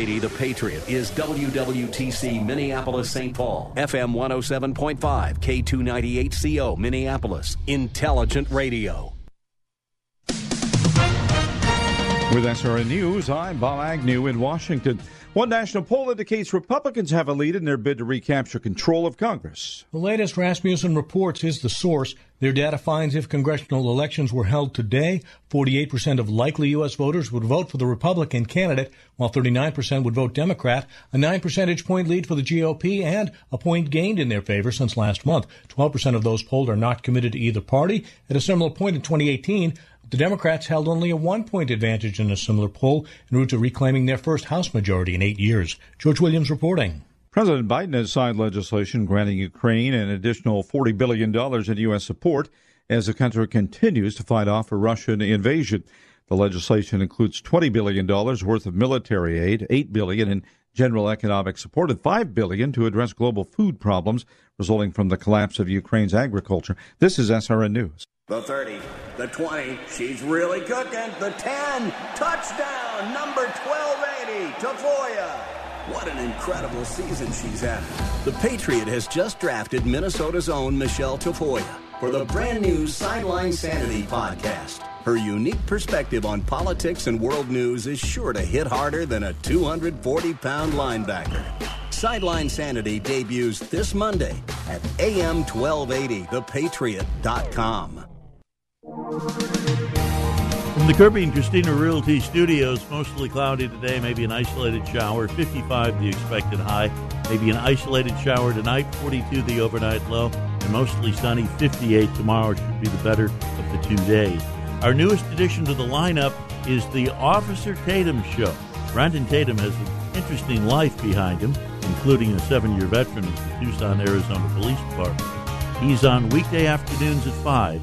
The Patriot is WWTC Minneapolis St. Paul, FM 107.5, K298CO Minneapolis, Intelligent Radio. With SRN News, I'm Bob Agnew in Washington. One national poll indicates Republicans have a lead in their bid to recapture control of Congress. The latest Rasmussen reports is the source. Their data finds if congressional elections were held today, 48% of likely U.S. voters would vote for the Republican candidate, while 39% would vote Democrat, a 9 percentage point lead for the GOP, and a point gained in their favor since last month. 12% of those polled are not committed to either party. At a similar point in 2018, the Democrats held only a one point advantage in a similar poll en route to reclaiming their first House majority in eight years. George Williams reporting. President Biden has signed legislation granting Ukraine an additional $40 billion in U.S. support as the country continues to fight off a Russian invasion. The legislation includes $20 billion worth of military aid, 8 billion in general economic support, and 5 billion to address global food problems resulting from the collapse of Ukraine's agriculture. This is SRN News. The 30, the 20, she's really cooking. The 10, touchdown, number 1280, Tafoya. What an incredible season she's had. The Patriot has just drafted Minnesota's own Michelle Tafoya for the brand new Sideline Sanity podcast. Her unique perspective on politics and world news is sure to hit harder than a 240 pound linebacker. Sideline Sanity debuts this Monday at AM 1280, thepatriot.com. From the Kirby and Christina Realty Studios, mostly cloudy today, maybe an isolated shower, 55 the expected high, maybe an isolated shower tonight, 42 the overnight low, and mostly sunny, 58 tomorrow should be the better of the two days. Our newest addition to the lineup is the Officer Tatum Show. Brandon Tatum has an interesting life behind him, including a seven year veteran of the Tucson, Arizona Police Department. He's on weekday afternoons at 5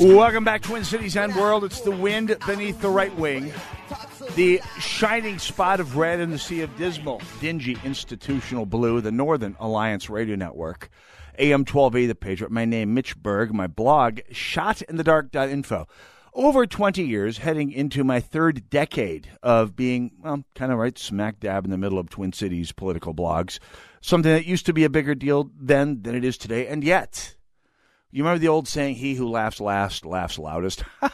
Welcome back, Twin Cities and World. It's the wind beneath the right wing. The shining spot of red in the sea of dismal, dingy institutional blue, the Northern Alliance Radio Network. AM 12A, The Patriot. My name, Mitch Berg. My blog, shotinthedark.info. Over 20 years, heading into my third decade of being, well, kind of right smack dab in the middle of Twin Cities political blogs. Something that used to be a bigger deal then than it is today. And yet, you remember the old saying, he who laughs last laughs loudest?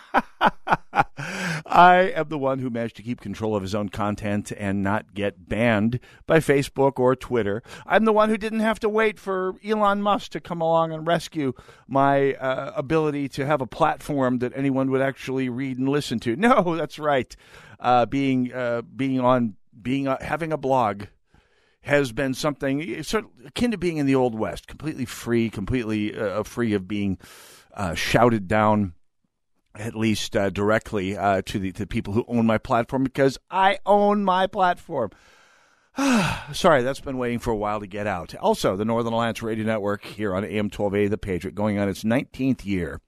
I am the one who managed to keep control of his own content and not get banned by Facebook or Twitter. I'm the one who didn't have to wait for Elon Musk to come along and rescue my uh, ability to have a platform that anyone would actually read and listen to. No, that's right. Uh, being uh, being on being uh, having a blog has been something sort of akin to being in the old west, completely free, completely uh, free of being uh, shouted down, at least uh, directly uh, to the to people who own my platform, because I own my platform. Sorry, that's been waiting for a while to get out. Also, the Northern Alliance Radio Network here on AM 12A, The Patriot, going on its 19th year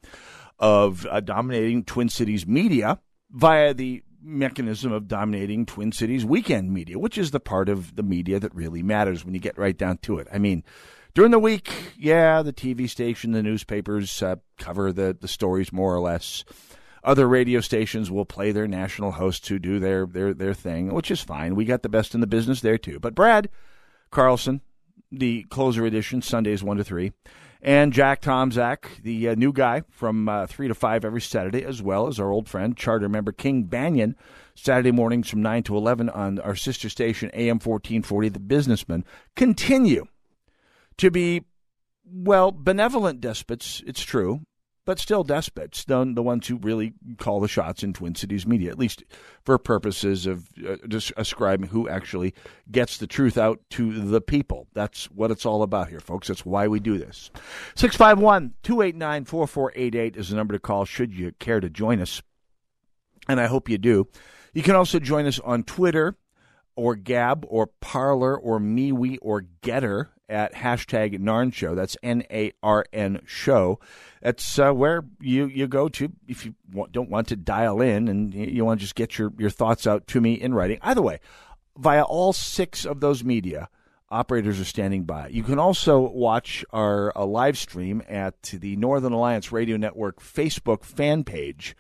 of uh, dominating Twin Cities media via the mechanism of dominating Twin Cities weekend media, which is the part of the media that really matters when you get right down to it. I mean, during the week, yeah, the TV station, the newspapers uh, cover the, the stories more or less. Other radio stations will play their national hosts who do their, their, their thing, which is fine. We got the best in the business there, too. But Brad Carlson, the closer edition, Sundays 1 to 3, and Jack Tomczak, the uh, new guy from uh, 3 to 5 every Saturday, as well as our old friend, charter member King Banaian, Saturday mornings from 9 to 11 on our sister station, AM 1440, The Businessman, continue to be, well, benevolent despots, it's true, but still despots, the, the ones who really call the shots in Twin Cities media, at least for purposes of uh, who actually gets the truth out to the people. That's what it's all about here, folks. That's why we do this. 651 289 4488 is the number to call should you care to join us. And I hope you do. You can also join us on Twitter or Gab or Parler or MeWe or GETTR at hashtag Narn Show. That's N A R N Show. That's uh, where you, you go to if you want, don't want to dial in and you want to just get your, your thoughts out to me in writing. Either way, via all six of those media, operators are standing by. You can also watch our live stream at the Northern Alliance Radio Network Facebook fan page.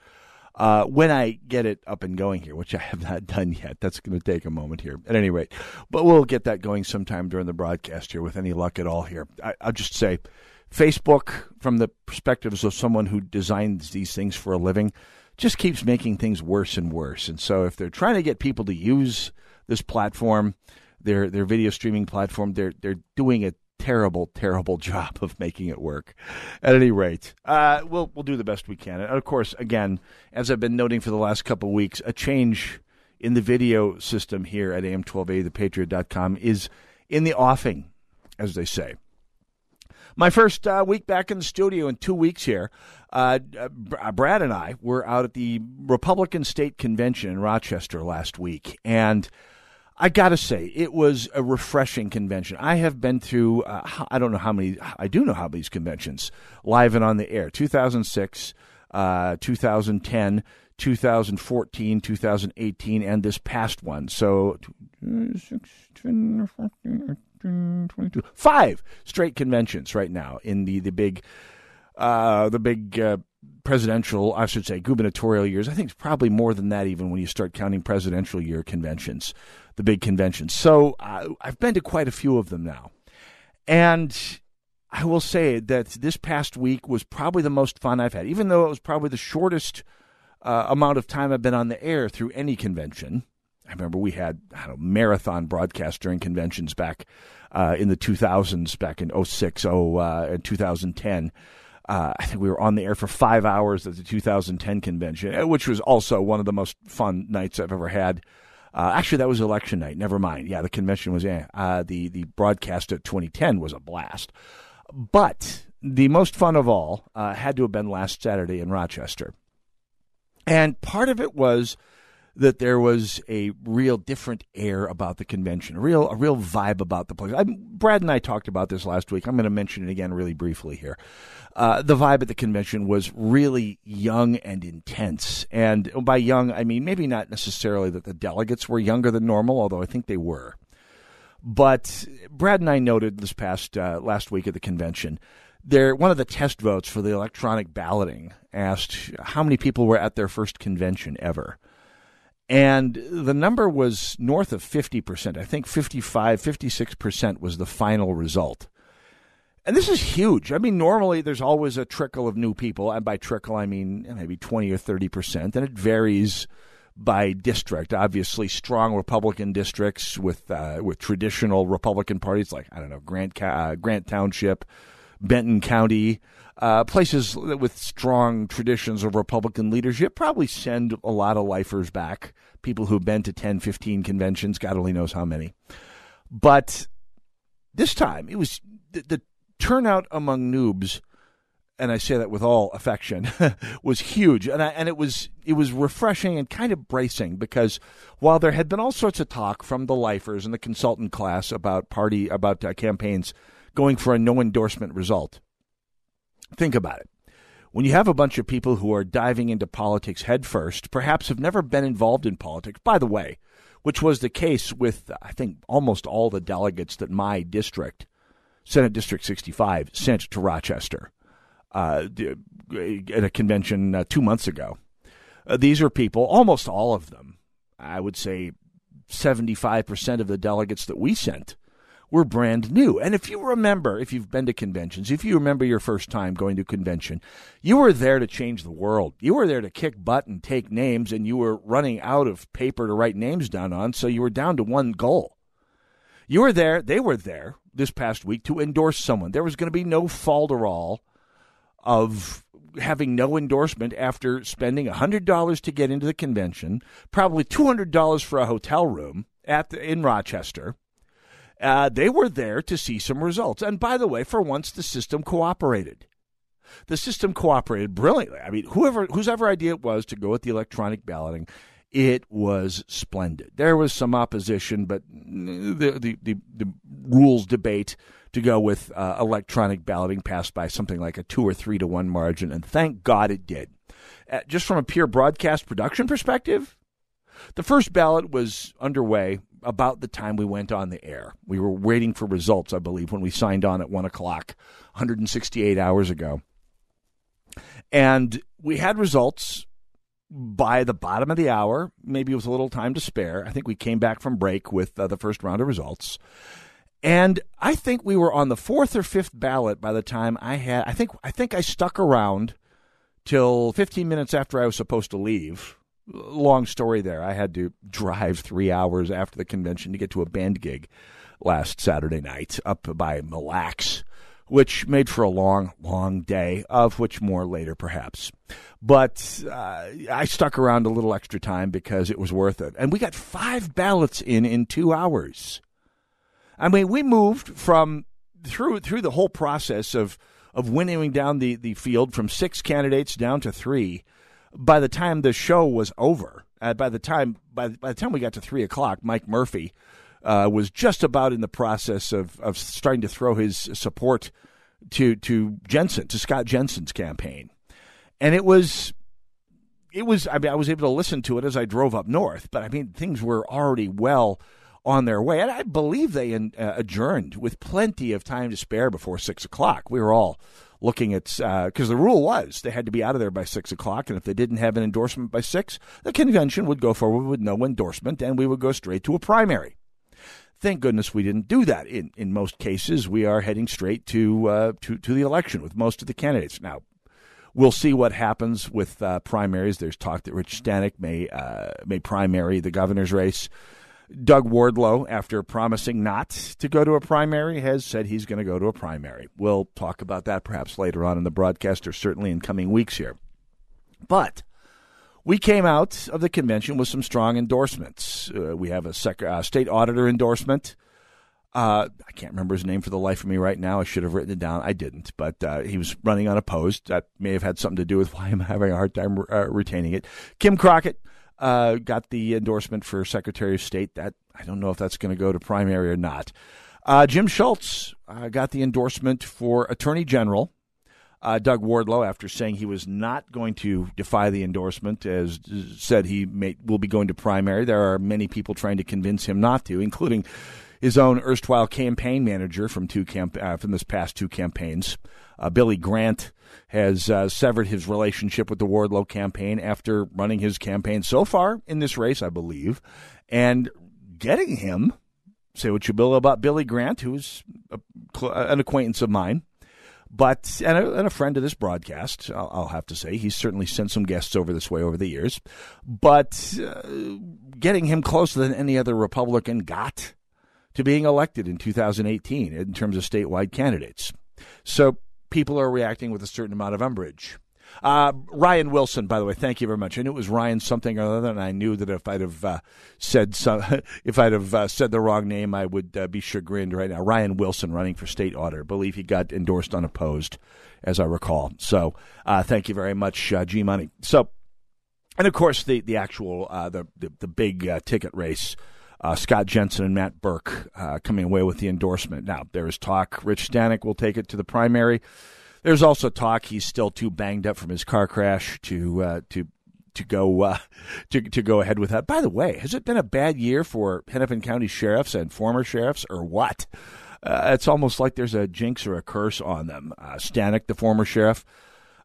Uh, when I get it up and going here, which I have not done yet, that's going to take a moment here. At any rate, but we'll get that going sometime during the broadcast here with any luck at all here. I, I'll just say Facebook, from the perspectives of someone who designs these things for a living, just keeps making things worse and worse. And so if they're trying to get people to use this platform, their their video streaming platform, they're they're doing a terrible, terrible job of making it work. At any rate, uh, we'll we'll do the best we can. And of course, again, as I've been noting for the last couple weeks, a change in the video system here at AM1280, thepatriot.com, is in the offing, as they say. My first uh, week back in the studio in two weeks here, uh, Brad and I were out at the Republican State Convention in Rochester last week, and I got to say, it was a refreshing convention. I have been through, uh, I don't know how many, I do know how many conventions, live and on the air 2006, uh, 2010, 2014, 2018, and this past one. So, five straight conventions right now in the, the big, uh, the big, uh, presidential, I should say, gubernatorial years. I think it's probably more than that even when you start counting presidential year conventions the big conventions. So uh, I've been to quite a few of them now. And I will say that this past week was probably the most fun I've had, even though it was probably the shortest uh, amount of time I've been on the air through any convention. I remember we had I know, marathon broadcasts during conventions back uh, in the 2000s, back in 06, 0, uh, and 2010. Uh, I think we were on the air for five hours at the 2010 convention, which was also one of the most fun nights I've ever had uh, actually, that was election night. Never mind. Yeah, the convention was. Yeah, uh, the the broadcast of 2010 was a blast. But the most fun of all uh, had to have been last Saturday in Rochester, and part of it was that there was a real different air about the convention, a real a real vibe about the place. I, Brad and I talked about this last week. I'm going to mention it again really briefly here. Uh, the vibe at the convention was really young and intense, and by young I mean maybe not necessarily that the delegates were younger than normal, although I think they were. But Brad and I noted this past uh, last week at the convention there one of the test votes for the electronic balloting asked how many people were at their first convention ever and the number was north of 50%. I think 55, 56% was the final result. And this is huge. I mean, normally there's always a trickle of new people. And by trickle, I mean maybe 20 or 30%. And it varies by district. Obviously, strong Republican districts with uh, with traditional Republican parties like, I don't know, Grant, uh, Grant Township, Benton County, uh, places with strong traditions of Republican leadership probably send a lot of lifers back, people who've been to 10, 15 conventions, God only knows how many. But this time, it was the, the turnout among noobs, and I say that with all affection, was huge, and I, and it was it was refreshing and kind of bracing because while there had been all sorts of talk from the lifers and the consultant class about party about uh, campaigns going for a no endorsement result, Think about it. When you have a bunch of people who are diving into politics headfirst, perhaps have never been involved in politics, by the way, which was the case with, I think, almost all the delegates that my district, Senate District 65, sent to Rochester uh, at a convention uh, two months ago. Uh, these are people, almost all of them, I would say 75% of the delegates that we sent were brand new. And if you remember, if you've been to conventions, if you remember your first time going to a convention, you were there to change the world. You were there to kick butt and take names, and you were running out of paper to write names down on, so you were down to one goal. You were there, they were there this past week to endorse someone. There was going to be no falderall of having no endorsement after spending $100 to get into the convention, probably $200 for a hotel room at the, in Rochester uh, they were there to see some results. And by the way, for once, the system cooperated. The system cooperated brilliantly. I mean, whoever whose ever idea it was to go with the electronic balloting, it was splendid. There was some opposition, but the the, the, the rules debate to go with uh, electronic balloting passed by something like a two or three to one margin, and thank God it did. Uh, just from a pure broadcast production perspective, the first ballot was underway about the time we went on the air. We were waiting for results, I believe, when we signed on at one o'clock, 168 hours ago. And we had results by the bottom of the hour, maybe with a little time to spare. I think we came back from break with uh, the first round of results. And I think we were on the fourth or fifth ballot by the time I had I think I think I stuck around till 15 minutes after I was supposed to leave. Long story there. I had to drive 3 hours after the convention to get to a band gig last Saturday night up by Mille Lacs which made for a long, long day, of which more later perhaps. But uh, I stuck around a little extra time because it was worth it. And we got five ballots in in two hours. I mean, we moved from through through the whole process of of winnowing down the, the field from six candidates down to three. By the time the show was over, uh, by the time by, by the time we got to three o'clock, Mike Murphy uh, was just about in the process of, of starting to throw his support to to Jensen to Scott Jensen's campaign, and it was it was I mean I was able to listen to it as I drove up north, but I mean things were already well on their way, and I believe they in, uh, adjourned with plenty of time to spare before six o'clock. We were all looking at because uh, the rule was they had to be out of there by six o'clock, and if they didn't have an endorsement by six, the convention would go forward with no endorsement, and we would go straight to a primary. Thank goodness we didn't do that. In in most cases, we are heading straight to uh, to to the election with most of the candidates. Now, we'll see what happens with uh, primaries. There's talk that Rich Stanek may uh, may primary the governor's race. Doug Wardlow, after promising not to go to a primary, has said he's going to go to a primary. We'll talk about that perhaps later on in the broadcast, or certainly in coming weeks here. But we came out of the convention with some strong endorsements. Uh, we have a sec- uh, state auditor endorsement. Uh, I can't remember his name for the life of me right now. I should have written it down. I didn't, but uh, he was running unopposed. That may have had something to do with why I'm having a hard time uh, retaining it. Kim Crockett uh, got the endorsement for Secretary of State. That I don't know if that's going to go to primary or not. Jim Schultz got the endorsement for Attorney General uh, Doug Wardlow, after saying he was not going to defy the endorsement, as said he may, will be going to primary. There are many people trying to convince him not to, including his own erstwhile campaign manager from two camp- uh, from this past two campaigns. Uh, Billy Grant has uh, severed his relationship with the Wardlow campaign after running his campaign so far in this race, I believe, and getting him. Say what you will about Billy Grant, who's a, an acquaintance of mine but and a, and a friend of this broadcast, I'll, I'll, have to say, he's certainly sent some guests over this way over the years. But uh, getting him closer than any other Republican got to being elected in 2018 in terms of statewide candidates. So people are reacting with a certain amount of umbrage. Uh, Ryan Wilson, by the way, thank you very much. I knew it was Ryan something or other, and I knew that if I'd have uh, said some, if I'd have uh, said the wrong name, I would uh, be chagrined right now. Ryan Wilson, running for state auditor, I believe he got endorsed unopposed, as I recall. So, uh, thank you very much, uh, G Money. So, and of course, the the actual the, the, the big ticket race. Uh, Scott Jensen and Matt Birk uh, coming away with the endorsement. Now, there is talk Rich Stanek will take it to the primary. There's also talk he's still too banged up from his car crash to uh, to to go uh, to to go ahead with that. By the way, has it been a bad year for Hennepin County sheriffs and former sheriffs, or what? Uh, it's almost like there's a jinx or a curse on them. Uh, Stanek, the former sheriff,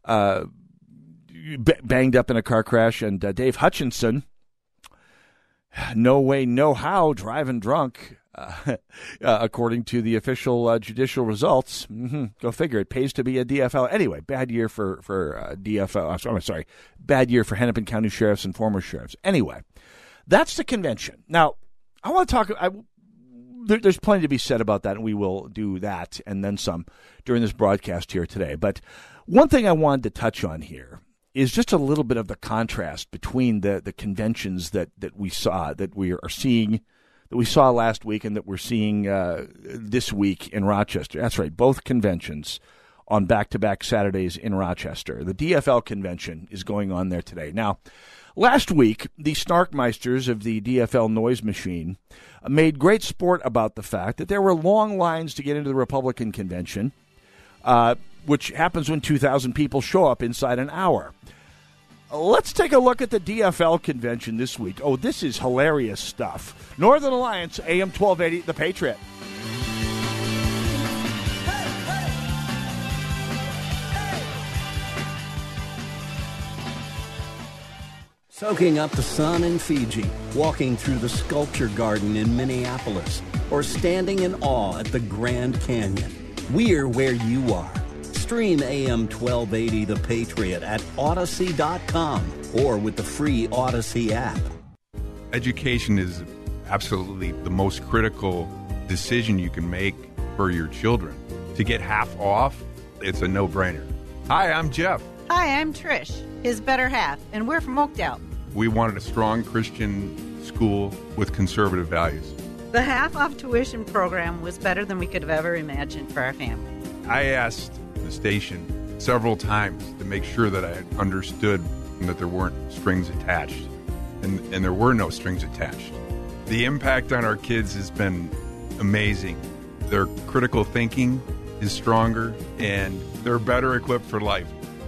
banged up in a car crash, and Dave Hutchinson, no way, no how, driving drunk. Uh, uh, according to the official uh, judicial results. Mm-hmm, go figure. It pays to be a DFL. Anyway, bad year for for uh, DFL. I'm sorry, bad year for Hennepin County sheriffs and former sheriffs. Anyway, that's the convention. Now, I want to talk. I, there, there's plenty to be said about that, and we will do that and then some during this broadcast here today. But one thing I wanted to touch on here is just a little bit of the contrast between the the conventions that that we saw that we are seeing that we saw last week and that we're seeing uh, this week in Rochester. That's right, both conventions on back to back Saturdays in Rochester. The DFL convention is going on there today. Now, last week, the Snarkmeisters of the DFL noise machine made great sport about the fact that there were long lines to get into the Republican convention, uh, which happens when 2,000 people show up inside an hour. Let's take a look at the DFL convention this week. Oh, this is hilarious stuff. Northern Alliance, AM 1280, The Patriot. Soaking up the sun in Fiji, walking through the sculpture garden in Minneapolis, or standing in awe at the Grand Canyon. We're where you are. Stream AM 1280 The Patriot at Audacy.com or with the free Audacy app. Education is absolutely the most critical decision you can make for your children. To get half off, it's a no brainer. Hi, I'm Jeff. Hi, I'm Trish, his better half, and we're from Oakdale. We wanted a strong Christian school with conservative values. The half off tuition program was better than we could have ever imagined for our family. I asked the station several times to make sure that I understood that there weren't strings attached. And, and there were no strings attached. The impact on our kids has been amazing. Their critical thinking is stronger and they're better equipped for life.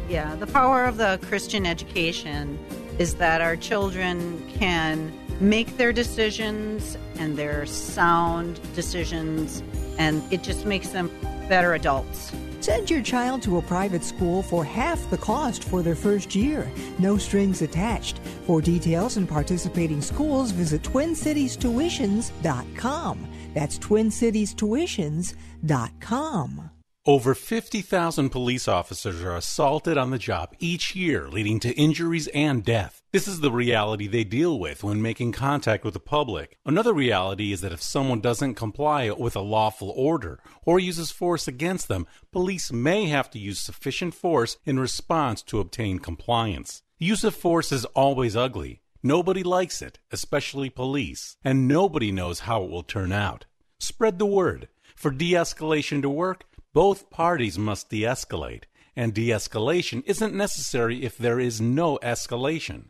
Yeah, the power of the Christian education is that our children can make their decisions and their sound decisions, and it just makes them better adults. Send your child to a private school for half the cost for their first year. No strings attached. For details and participating schools, visit TwinCitiesTuitions.com. That's TwinCitiesTuitions.com. Over 50,000 police officers are assaulted on the job each year, leading to injuries and death. This is the reality they deal with when making contact with the public. Another reality is that if someone doesn't comply with a lawful order or uses force against them, police may have to use sufficient force in response to obtain compliance. Use of force is always ugly. Nobody likes it, especially police, and nobody knows how it will turn out. Spread the word. For de escalation to work, both parties must de escalate, and de escalation isn't necessary if there is no escalation.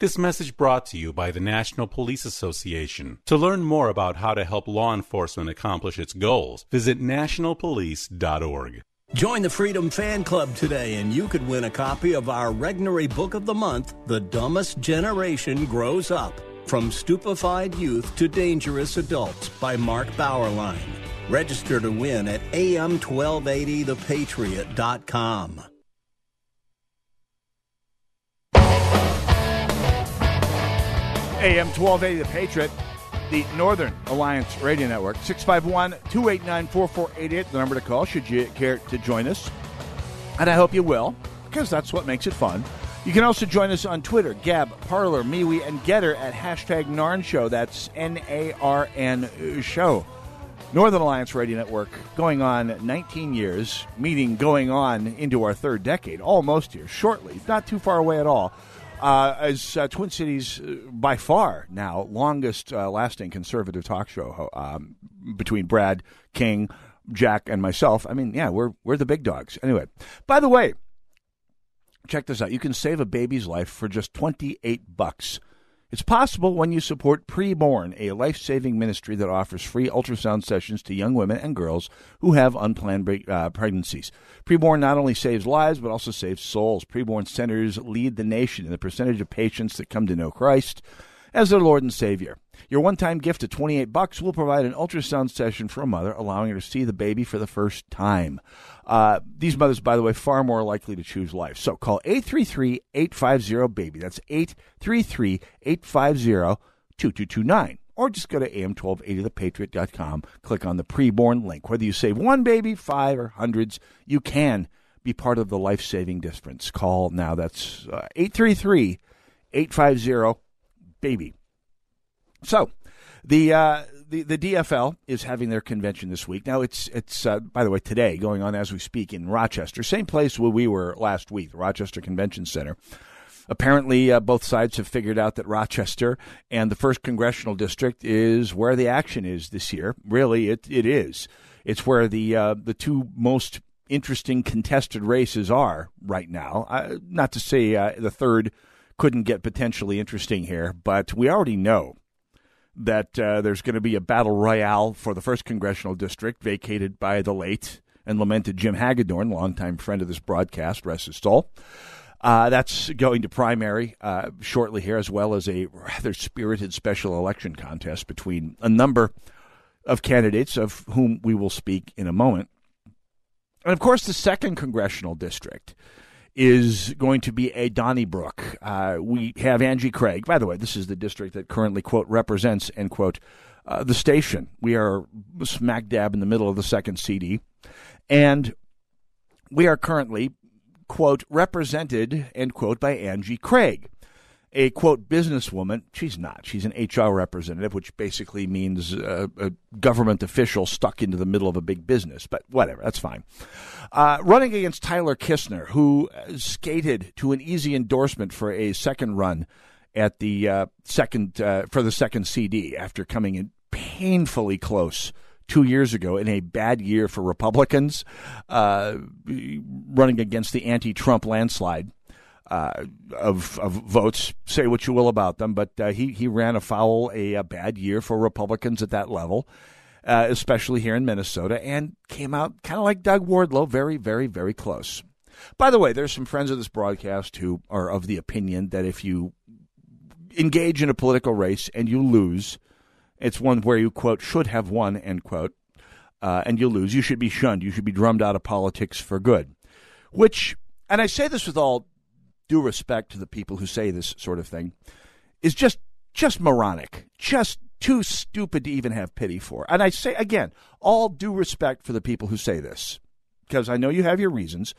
This message brought to you by the National Police Association. To learn more about how to help law enforcement accomplish its goals, visit nationalpolice.org. Join the Freedom Fan Club today and you could win a copy of our Regnery Book of the Month, The Dumbest Generation Grows Up From Stupefied Youth to Dangerous Adults by Mark Bauerlein. Register to win at am1280thepatriot.com. AM 1280 The Patriot, the Northern Alliance Radio Network. 651 289 4488, the number to call should you care to join us. And I hope you will, because that's what makes it fun. You can also join us on Twitter, Gab, Parler, MeWe, and GETTR at hashtag Narn Show. That's N A R N Show. Northern Alliance Radio Network going on 19 years, meeting going on into our third decade, almost here, shortly, not too far away at all uh, as uh, Twin Cities, uh, by far now, longest uh, lasting conservative talk show um, between Brad King, Jack, and myself. I mean, yeah, we're we're the big dogs. Anyway, by the way, check this out. You can save a baby's life for just twenty eight bucks. It's possible when you support Preborn, a life saving ministry that offers free ultrasound sessions to young women and girls who have unplanned uh, pregnancies. Preborn not only saves lives, but also saves souls. Preborn centers lead the nation in the percentage of patients that come to know Christ as their Lord and Savior. Your one-time gift of 28 bucks will provide an ultrasound session for a mother, allowing her to see the baby for the first time. Uh, these mothers, by the way, far more likely to choose life. So call 833-850-BABY. That's 833-850-2229. Or just go to am1280thepatriot.com, click on the preborn link. Whether you save one baby, five, or hundreds, you can be part of the life-saving difference. Call now. That's uh, 833 850 baby. So, The uh, the the DFL is having their convention this week. Now it's it's uh, by the way today going on as we speak in Rochester, same place where we were last week, the Rochester Convention Center. Apparently, uh, both sides have figured out that Rochester and the first congressional district is where the action is this year. Really, it it is. It's where the uh, the two most interesting contested races are right now. Uh, not to say uh, the third couldn't get potentially interesting here, but we already know that uh, there's going to be a battle royale for the first congressional district vacated by the late and lamented Jim Hagedorn, longtime friend of this broadcast, rest his soul. Uh, that's going to primary uh, shortly here, as well as a rather spirited special election contest between a number of candidates, of whom we will speak in a moment. And of course, the second congressional district is going to be a Donnybrook. Uh, we have Angie Craig. By the way, this is the district that currently, quote, represents, end quote, uh, the station. We are smack dab in the middle of the second CD. And we are currently, quote, represented, end quote, by Angie Craig a quote businesswoman. She's not. She's an HR representative, which basically means uh, a government official stuck into the middle of a big business. But whatever, that's fine. Uh, running against Tyler Kistner, who skated to an easy endorsement for a second run at the uh, second uh, for the second CD after coming in painfully close two years ago in a bad year for Republicans, uh, running against the anti-Trump landslide uh, of, of votes. Say what you will about them, but uh, he he ran afoul a, a bad year for Republicans at that level, uh, especially here in Minnesota, and came out kind of like Doug Wardlow, very very very close. By the way, there's some friends of this broadcast who are of the opinion that if you engage in a political race and you lose, it's one where you quote should have won end quote, uh, and you lose, you should be shunned. You should be drummed out of politics for good. Which, and I say this with all due respect to the people who say this sort of thing, is just just moronic, just too stupid to even have pity for. And I say again, all due respect for the people who say this, because I know you have your reasons.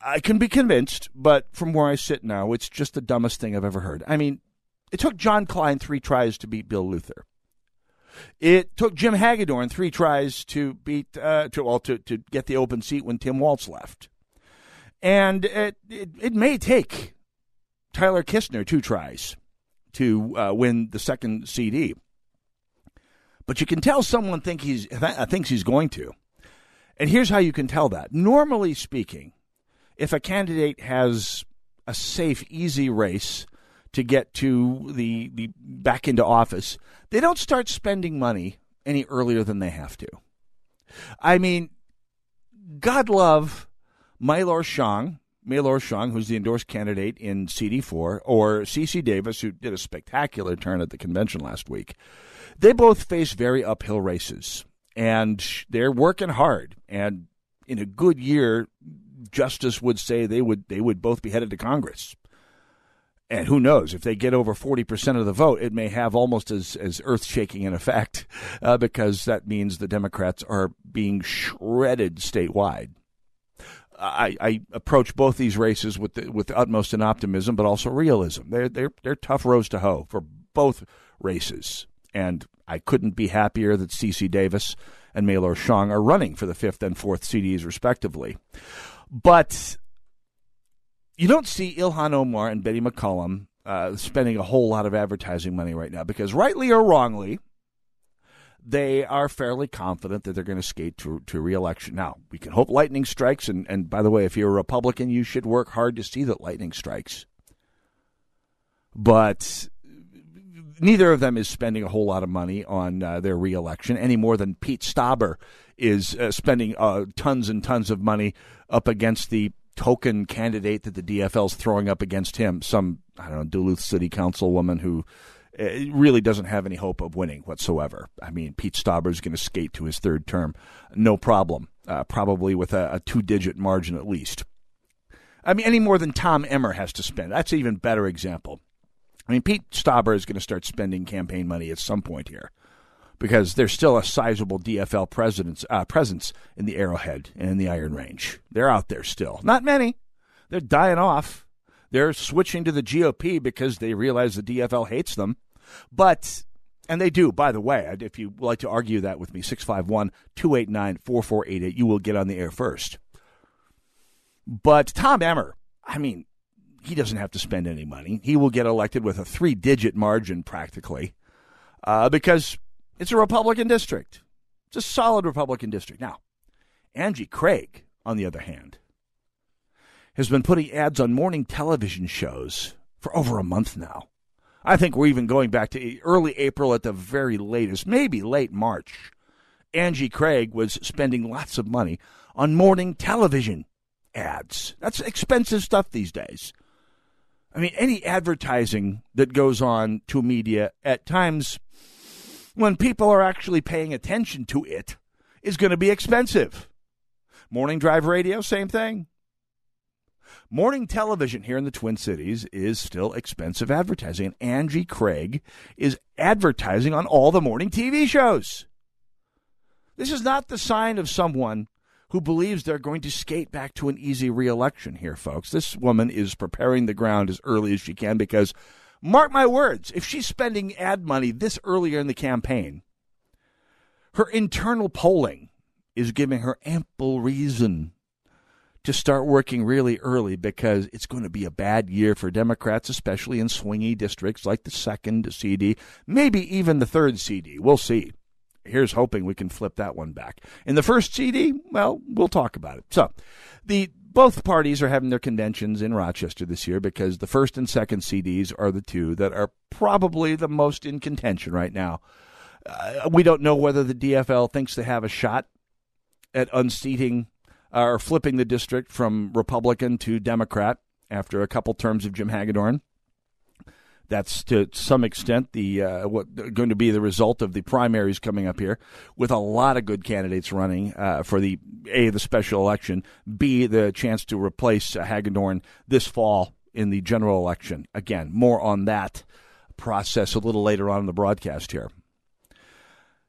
I can be convinced, but from where I sit now, it's just the dumbest thing I've ever heard. I mean, it took John Kline three tries to beat Bill Luther. It took Jim Hagedorn three tries to beat uh, to well to, to get the open seat when Tim Walz left. And it, it, it may take Tyler Kistner two tries to uh, win the second CD. But you can tell someone think he's, th- thinks he's going to. And here's how you can tell that. Normally speaking, if a candidate has a safe, easy race to get to the, the back into office, they don't start spending money any earlier than they have to. I mean, God love May Lor Xiong, Mahlor Shang, who's the endorsed candidate in CD4, or CC Davis, who did a spectacular turn at the convention last week, they both face very uphill races. And they're working hard. And in a good year, Justice would say they would they would both be headed to Congress. And who knows if they get over forty percent of the vote, it may have almost as as earth shaking an effect, uh, because that means the Democrats are being shredded statewide. I, I, approach both these races with the, with the utmost in optimism, but also realism. They're they're they're tough rows to hoe for both races, and I couldn't be happier that CC Davis and May Lor Xiong are running for the fifth and fourth CDs respectively. But you don't see Ilhan Omar and Betty McCollum uh, spending a whole lot of advertising money right now because, rightly or wrongly, they are fairly confident that they're going to skate to, to reelection. Now, we can hope lightning strikes. And, and by the way, if you're a Republican, you should work hard to see that lightning strikes. But neither of them is spending a whole lot of money on uh, their reelection any more than Pete Stauber is uh, spending uh, tons and tons of money up against the token candidate that the DFL is throwing up against him. Some, I don't know, Duluth City Council woman who it really doesn't have any hope of winning whatsoever. I mean, Pete Stauber is going to skate to his third term, no problem, uh, probably with a, a two digit margin at least. I mean, any more than Tom Emmer has to spend. That's an even better example. I mean, Pete Stauber is going to start spending campaign money at some point here because there's still a sizable DFL uh, presence in the Arrowhead and in the Iron Range. They're out there still. Not many. They're dying off. They're switching to the GOP because they realize the DFL hates them. But And they do, by the way. If you would like to argue that with me, 651 289 4488, you will get on the air first. But Tom Emmer, I mean, he doesn't have to spend any money. He will get elected with a three digit margin practically uh, because it's a Republican district. It's a solid Republican district. Now, Angie Craig, on the other hand, has been putting ads on morning television shows for over a month now. I think we're even going back to early April at the very latest, maybe late March. Angie Craig was spending lots of money on morning television ads. That's expensive stuff these days. I mean, any advertising that goes on to media at times when people are actually paying attention to it is going to be expensive. Morning drive radio, same thing. Morning television here in the Twin Cities is still expensive advertising. And Angie Craig is advertising on all the morning TV shows. This is not the sign of someone who believes they're going to skate back to an easy reelection here, folks. This woman is preparing the ground as early as she can because, mark my words, if she's spending ad money this earlier in the campaign, her internal polling is giving her ample reason to start working really early because it's going to be a bad year for Democrats, especially in swingy districts like the second CD, maybe even the third CD. We'll see here's hoping we can flip that one back. In the first CD, well, we'll talk about it. So, the both parties are having their conventions in Rochester this year because the first and second CDs are the two that are probably the most in contention right now. Uh, we don't know whether the DFL thinks they have a shot at unseating or flipping the district from Republican to Democrat after a couple terms of Jim Hagedorn. That's to some extent the uh, what going to be the result of the primaries coming up here, with a lot of good candidates running uh, for the a the special election, b the chance to replace uh, Hagedorn this fall in the general election. Again, more on that process a little later on in the broadcast here.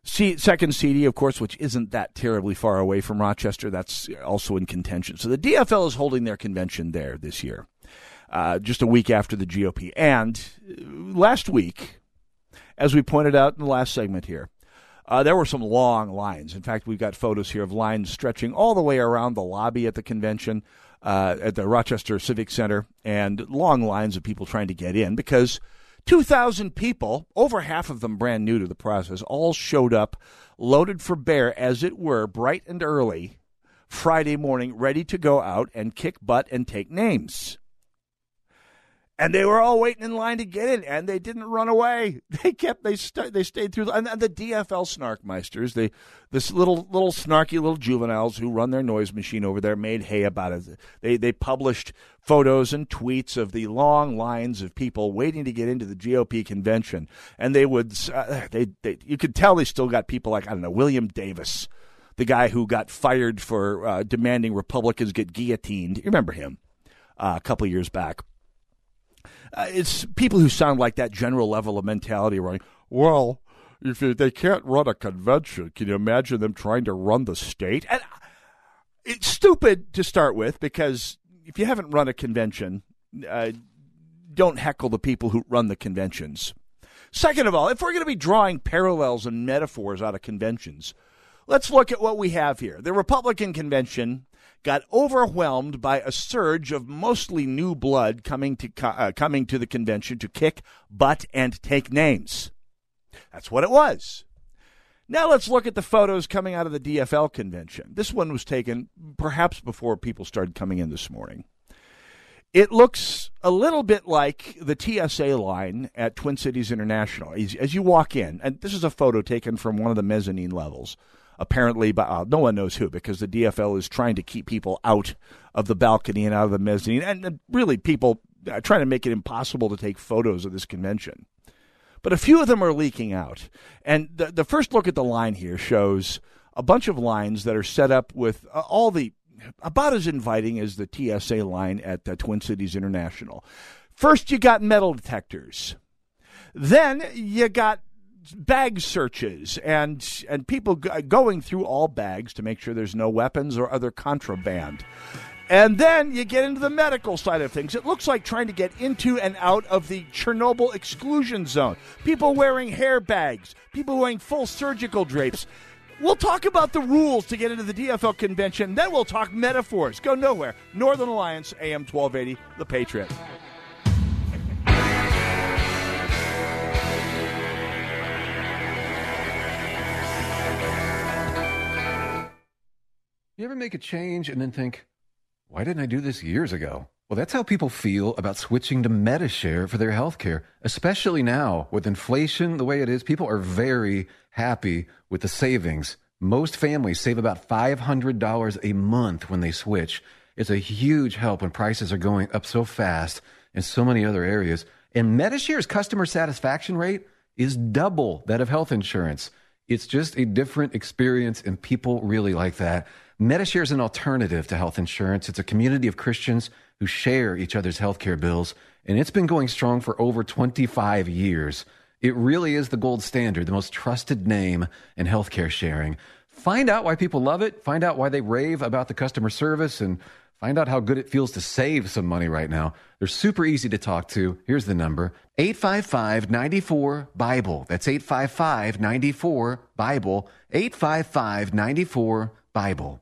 Second CD, of course, which isn't that terribly far away from Rochester, that's also in contention. So the DFL is holding their convention there this year uh, just a week after the GOP. And last week, as we pointed out in the last segment here, uh, there were some long lines. In fact, we've got photos here of lines stretching all the way around the lobby at the convention uh, at the Rochester Civic Center, and long lines of people trying to get in because 2,000 people, over half of them brand new to the process, all showed up loaded for bear, as it were, bright and early Friday morning, ready to go out and kick butt and take names and they were all waiting in line to get in, and they didn't run away. They kept they st- they stayed through. And, and the DFL snarkmeisters, they this little little snarky little juveniles who run their noise machine over there, made hay about it. They they published photos and tweets of the long lines of people waiting to get into the GOP convention, and they would uh, they they you could tell they still got people like I don't know William Davis. The guy who got fired for uh, demanding Republicans get guillotined. You remember him uh, a couple years back uh, it's people who sound like that general level of mentality, right? Well, if they can't run a convention, can you imagine them trying to run the state? And it's stupid to start with because if you haven't run a convention, uh, don't heckle the people who run the conventions. Second of all, if we're going to be drawing parallels and metaphors out of conventions, let's look at what we have here. The Republican convention got overwhelmed by a surge of mostly new blood coming to uh, coming to the convention to kick butt and take names. That's what it was. Now let's look at the photos coming out of the DFL convention. This one was taken perhaps before people started coming in this morning. It looks a little bit like the TSA line at Twin Cities International. As, as you walk in, and this is a photo taken from one of the mezzanine levels apparently by uh, no one knows who because the DFL is trying to keep people out of the balcony and out of the mezzanine, and, and really people uh, trying to make it impossible to take photos of this convention. But a few of them are leaking out, and the the first look at the line here shows a bunch of lines that are set up with uh, all the about as inviting as the TSA line at uh, Twin Cities International. First, you got metal detectors. Then you got bag searches and and people g- going through all bags to make sure there's no weapons or other contraband. And then you get into the medical side of things. It looks like trying to get into and out of the Chernobyl exclusion zone. People wearing hair bags, people wearing full surgical drapes. We'll talk about the rules to get into the DFL convention. Then we'll talk metaphors. Go nowhere. Northern Alliance, AM 1280, The Patriot. You ever make a change and then think, why didn't I do this years ago? Well, that's how people feel about switching to Medi-Share for their health care, especially now with inflation the way it is. People are very happy with the savings. Most families save about $500 a month when they switch. It's a huge help when prices are going up so fast in so many other areas. And Medi-Share's customer satisfaction rate is double that of health insurance. It's just a different experience, and people really like that. Medi-Share is an alternative to health insurance. It's a community of Christians who share each other's healthcare bills, and it's been going strong for over 25 years. It really is the gold standard, the most trusted name in healthcare sharing. Find out why people love it, find out why they rave about the customer service, and find out how good it feels to save some money right now. They're super easy to talk to. Here's the number 855 94 Bible. That's 855 94 Bible. 855 94 Bible.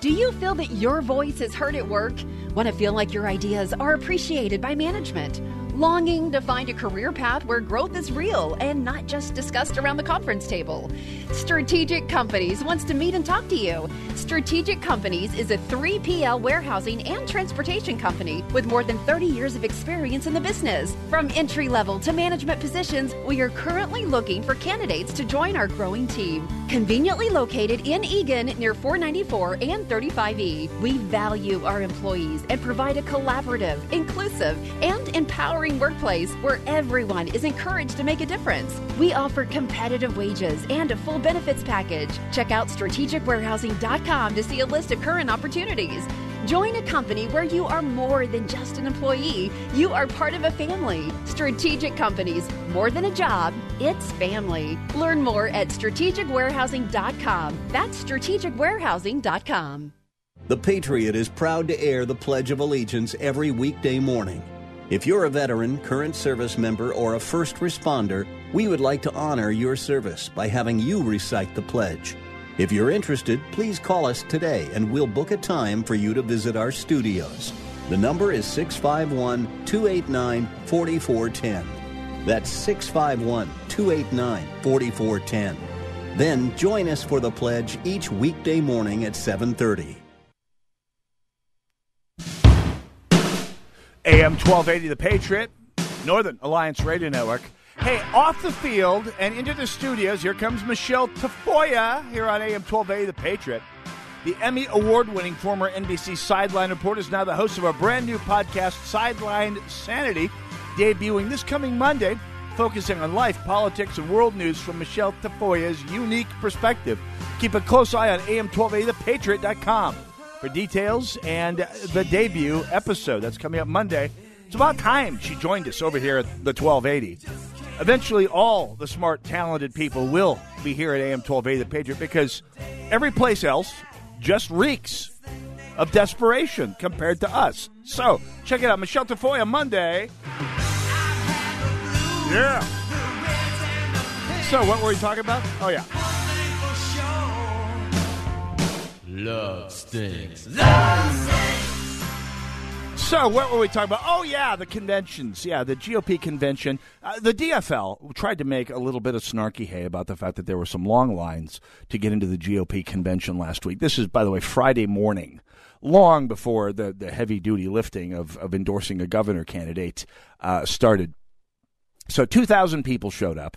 Do you feel that your voice is heard at work? Want to feel like your ideas are appreciated by management? Longing to find a career path where growth is real and not just discussed around the conference table? Strategic Companies wants to meet and talk to you. Strategic Companies is a 3PL warehousing and transportation company with more than 30 years of experience in the business. From entry level to management positions, we are currently looking for candidates to join our growing team. Conveniently located in Eagan near 494 and 35E, we value our employees and provide a collaborative, inclusive, and empowering workplace where everyone is encouraged to make a difference. We offer competitive wages and a full benefits package. Check out strategicwarehousing.com to see a list of current opportunities. Join a company where you are more than just an employee. You are part of a family. Strategic Companies, more than a job, it's family. Learn more at strategicwarehousing.com. That's strategicwarehousing.com. The Patriot is proud to air the Pledge of Allegiance every weekday morning. If you're a veteran, current service member, or a first responder, we would like to honor your service by having you recite the pledge. If you're interested, please call us today and we'll book a time for you to visit our studios. The number is 651 289 4410. That's 651 289 4410. Then join us for the pledge each weekday morning at 730. AM 1280, The Patriot, Northern Alliance Radio Network. Hey, off the field and into the studios, here comes Michelle Tafoya here on AM 1280, The Patriot. The Emmy Award winning former NBC sideline reporter is now the host of a brand new podcast, Sideline Sanity, debuting this coming Monday, focusing on life, politics, and world news from Michelle Tafoya's unique perspective. Keep a close eye on AM1280ThePatriot.com for details and the debut episode that's coming up Monday. It's about time she joined us over here at the 1280. Eventually, all the smart, talented people will be here at AM 1280 The Patriot because every place else just reeks of desperation compared to us. So, check it out. Michelle Tafoya Monday. Yeah. So, what were we talking about? Oh, yeah. Love stinks. Love So, what were we talking about? Oh, yeah, the conventions. Yeah, the GOP convention. Uh, the DFL tried to make a little bit of snarky hay about the fact that there were some long lines to get into the GOP convention last week. This is, by the way, Friday morning, long before the, the heavy duty lifting of, of endorsing a governor candidate uh, started. So, 2,000 people showed up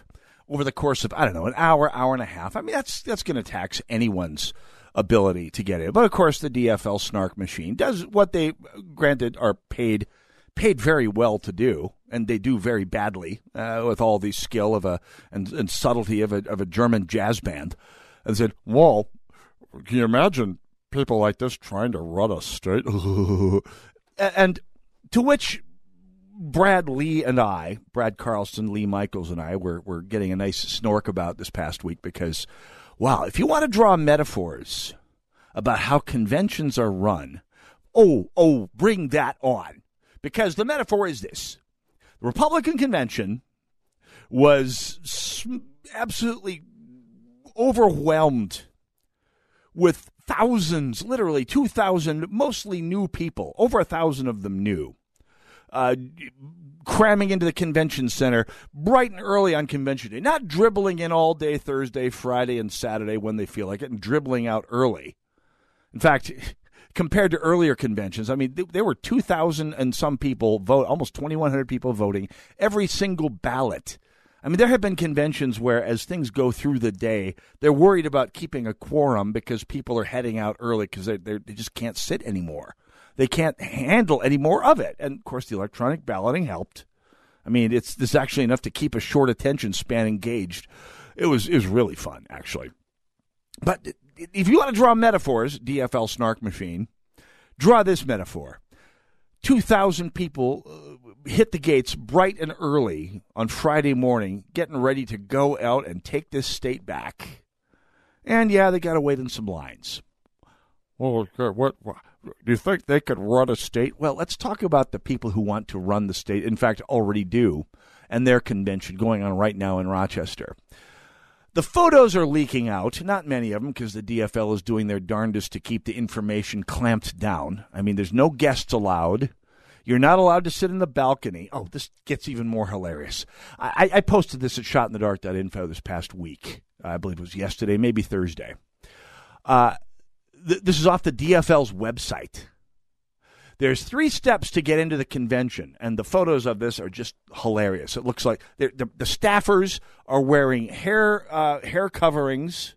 over the course of, I don't know, an hour, hour and a half. I mean, that's, that's going to tax anyone's ability to get in. But of course, the DFL snark machine does what they, granted, are paid paid very well to do, and they do very badly uh, with all the skill of a and, and subtlety of a of a German jazz band. And said, "Well, can you imagine people like this trying to run a state?" and to which Brad Lee and I, Brad Carlson, Lee Michaels, and I, were, were getting a nice snork about this past week because, wow, if you want to draw metaphors about how conventions are run, oh, oh, bring that on. Because the metaphor is this the Republican convention was absolutely overwhelmed with thousands, literally 2,000, mostly new people, over a thousand of them new, uh, cramming into the convention center bright and early on convention day, not dribbling in all day Thursday, Friday, and Saturday when they feel like it, and dribbling out early. In fact, compared to earlier conventions, I mean, there were 2,000 and some people vote, almost 2,100 people voting every single ballot. I mean, there have been conventions where, as things go through the day, they're worried about keeping a quorum because people are heading out early because they, they just can't sit anymore. They can't handle any more of it. And of course, the electronic balloting helped. I mean, it's this actually enough to keep a short attention span engaged. It was was really fun, actually. But if you want to draw metaphors, DFL snark machine, draw this metaphor. 2,000 people uh, hit the gates bright and early on Friday morning, getting ready to go out and take this state back. And yeah, they got to wait in some lines. Well, what, what do you think they could run a state? Well, let's talk about the people who want to run the state, in fact, already do, and their convention going on right now in Rochester. The photos are leaking out, not many of them, because the DFL is doing their darndest to keep the information clamped down. I mean, there's no guests allowed. You're not allowed to sit in the balcony. Oh, this gets even more hilarious. I, I posted this at shotinthedark.info this past week. I believe it was yesterday, maybe Thursday. Uh, th- this is off the DFL's website. There's three steps to get into the convention, and the photos of this are just hilarious. It looks like the, the staffers are wearing hair uh, hair coverings,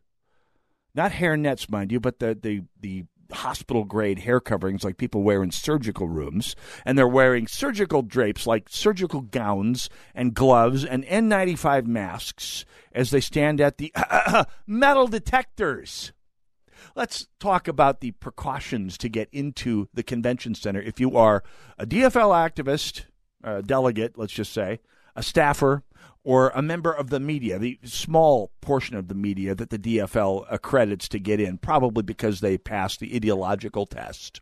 not hair nets, mind you, but the the the hospital grade hair coverings like people wear in surgical rooms, and they're wearing surgical drapes like surgical gowns and gloves and N95 masks as they stand at the metal detectors let's talk about the precautions to get into the convention center if you are a DFL activist, a delegate, let's just say, a staffer, or a member of the media, the small portion of the media that the DFL accredits to get in, probably because they passed the ideological test.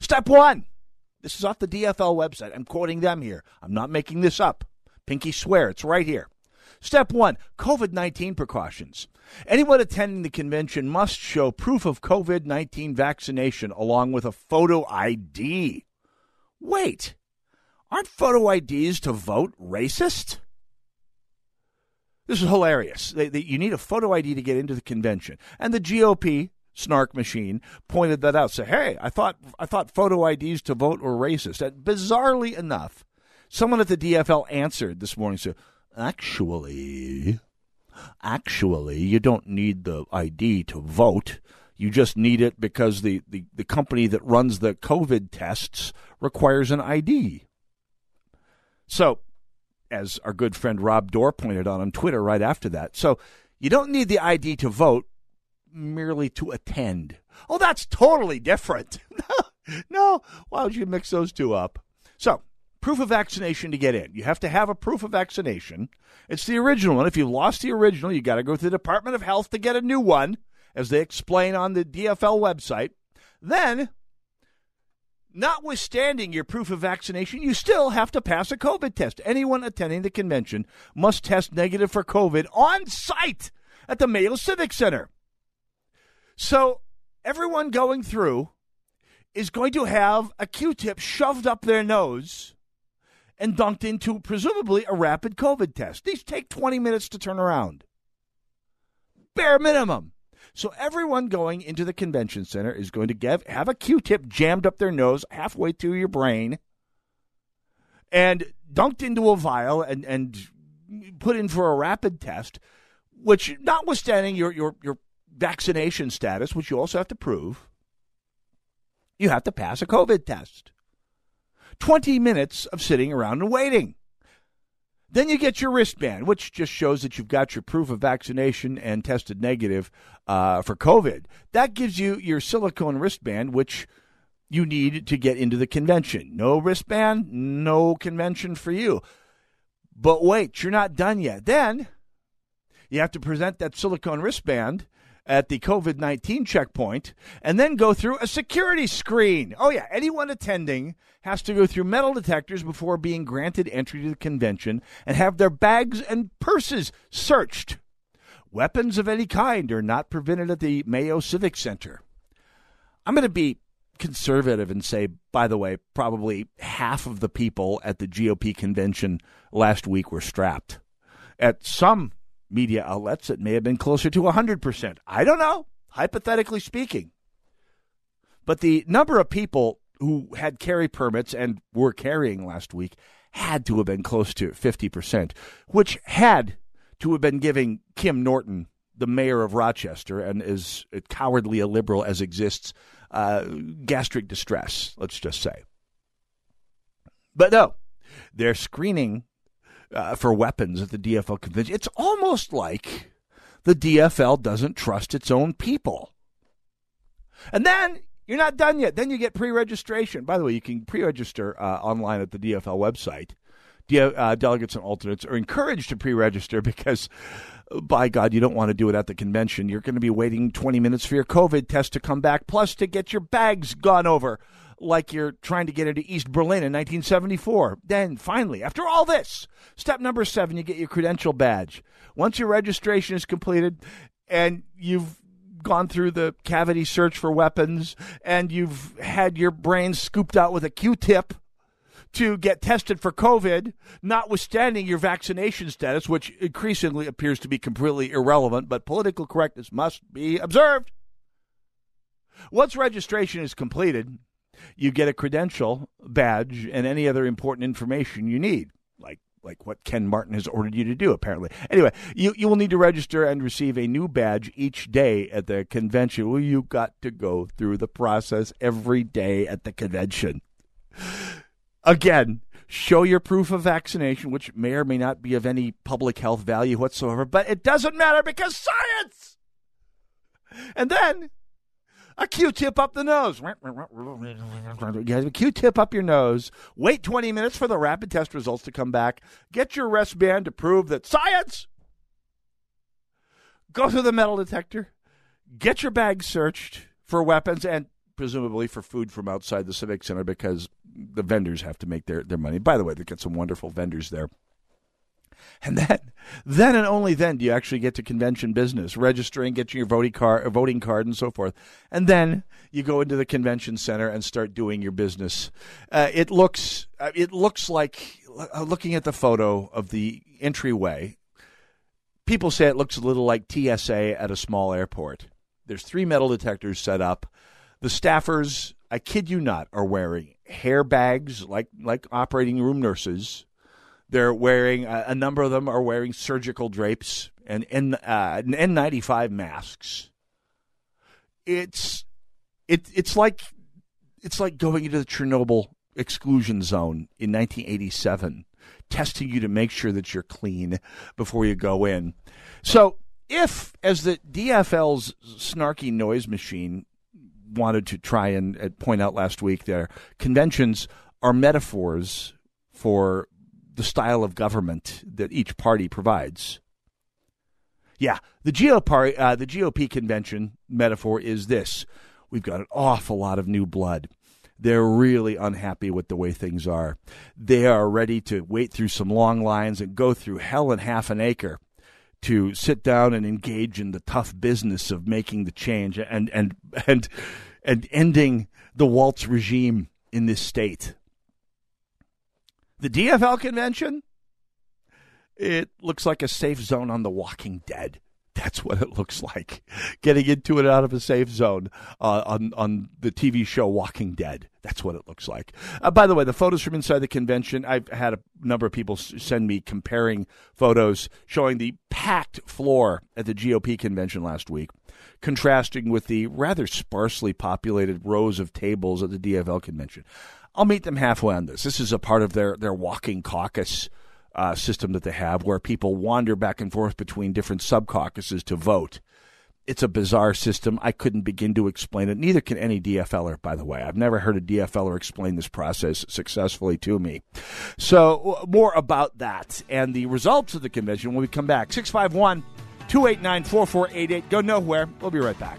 Step one. This is off the DFL website. I'm quoting them here. I'm not making this up. Pinky swear, it's right here. Step one COVID 19 precautions. Anyone attending the convention must show proof of COVID 19 vaccination along with a photo ID. Wait, aren't photo IDs to vote racist? This is hilarious. They, they, you need a photo ID to get into the convention. And the GOP snark machine pointed that out. Say, hey, I thought I thought photo IDs to vote were racist. And bizarrely enough, someone at the DFL answered this morning. Said, actually, actually, you don't need the ID to vote. You just need it because the, the, the company that runs the COVID tests requires an ID. So, as our good friend Rob Doar pointed out on Twitter right after that, so you don't need the ID to vote, merely to attend. Oh, that's totally different. no, why would you mix those two up? So, proof of vaccination to get in. You have to have a proof of vaccination. It's the original one. If you lost the original, you got to go to the Department of Health to get a new one, as they explain on the DFL website. Then, notwithstanding your proof of vaccination, you still have to pass a COVID test. Anyone attending the convention must test negative for COVID on site at the Mayo Civic Center. So, everyone going through is going to have a Q tip shoved up their nose and dunked into presumably a rapid COVID test. These take 20 minutes to turn around. Bare minimum. So everyone going into the convention center is going to have a Q-tip jammed up their nose halfway through your brain and dunked into a vial and, and put in for a rapid test, which notwithstanding your, your, your vaccination status, which you also have to prove, you have to pass a COVID test. 20 minutes of sitting around and waiting. Then you get your wristband, which just shows that you've got your proof of vaccination and tested negative uh, for COVID. That gives you your silicone wristband, which you need to get into the convention. No wristband, no convention for you. But wait, you're not done yet. Then you have to present that silicone wristband at the COVID 19 checkpoint and then go through a security screen. Oh, yeah, anyone attending has to go through metal detectors before being granted entry to the convention and have their bags and purses searched. Weapons of any kind are not permitted at the Mayo Civic Center. I'm going to be conservative and say, by the way, probably half of the people at the GOP convention last week were strapped. At some media outlets, it may have been closer to 100%. I don't know, hypothetically speaking. But the number of people who had carry permits and were carrying last week had to have been close to 50%, which had to have been giving Kim Norton, the mayor of Rochester, and as cowardly a liberal as exists, uh, gastric distress, let's just say. But no, they're screening uh, for weapons at the DFL convention. It's almost like the DFL doesn't trust its own people. And then you're not done yet. Then you get pre registration. By the way, you can pre register uh, online at the DFL website. De- uh, delegates and alternates are encouraged to pre register because, by God, you don't want to do it at the convention. You're going to be waiting 20 minutes for your COVID test to come back, plus to get your bags gone over like you're trying to get into East Berlin in 1974. Then, finally, after all this, step number seven, you get your credential badge. Once your registration is completed and you've gone through the cavity search for weapons and you've had your brain scooped out with a Q tip to get tested for COVID, notwithstanding your vaccination status, which increasingly appears to be completely irrelevant, but political correctness must be observed. Once registration is completed, you get a credential, badge, and any other important information you need, like like what Ken Martin has ordered you to do, apparently. Anyway, you, you will need to register and receive a new badge each day at the convention. Well, you got to go through the process every day at the convention. Again, show your proof of vaccination, which may or may not be of any public health value whatsoever, but it doesn't matter because science! And then a Q-tip up the nose. A Q-tip up your nose. Wait 20 minutes for the rapid test results to come back. Get your wristband to prove that science. Go through the metal detector. Get your bag searched for weapons and presumably for food from outside the Civic Center because the vendors have to make their, their money. By the way, they've got some wonderful vendors there. And then, then and only then do you actually get to convention business, registering, getting your voting card, voting card, and so forth. And then you go into the convention center and start doing your business. Uh, it looks, uh, it looks like uh, looking at the photo of the entryway. People say it looks a little like TSA at a small airport. There's three metal detectors set up. The staffers, I kid you not, are wearing hair bags like like operating room nurses they're wearing a number of them are wearing surgical drapes and N uh, N95 masks. It's it it's like it's like going into the Chernobyl exclusion zone in 1987, testing you to make sure that you're clean before you go in. So, if as the DFL's snarky noise machine wanted to try and point out last week, their conventions are metaphors for the style of government that each party provides. Yeah, the GOP, uh, the GOP convention metaphor is this: we've got an awful lot of new blood. They're really unhappy with the way things are. They are ready to wait through some long lines and go through hell and half an acre to sit down and engage in the tough business of making the change and and and and ending the Walz regime in this state. The DFL convention, it looks like a safe zone on The Walking Dead. That's what it looks like. Getting into it out of a safe zone uh, on on the TV show Walking Dead. That's what it looks like. Uh, by the way, the photos from inside the convention. I've had a number of people send me comparing photos showing the packed floor at the GOP convention last week, contrasting with the rather sparsely populated rows of tables at the DFL convention. I'll meet them halfway on this. This is a part of their their walking caucus uh, system that they have, where people wander back and forth between different sub caucuses to vote. It's a bizarre system. I couldn't begin to explain it. Neither can any DFLer, by the way. I've never heard a DFLer explain this process successfully to me. So, more about that and the results of the convention when we come back. 651 289 4488. Go nowhere. We'll be right back.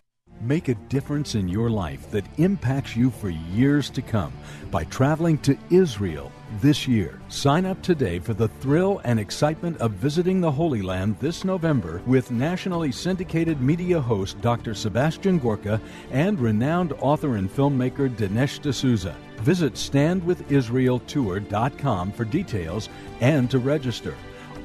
Make a difference in your life that impacts you for years to come by traveling to Israel this year. Sign up today for the thrill and excitement of visiting the Holy Land this November with nationally syndicated media host Dr. Sebastian Gorka and renowned author and filmmaker Dinesh D'Souza. Visit standwithisraeltour.com for details and to register.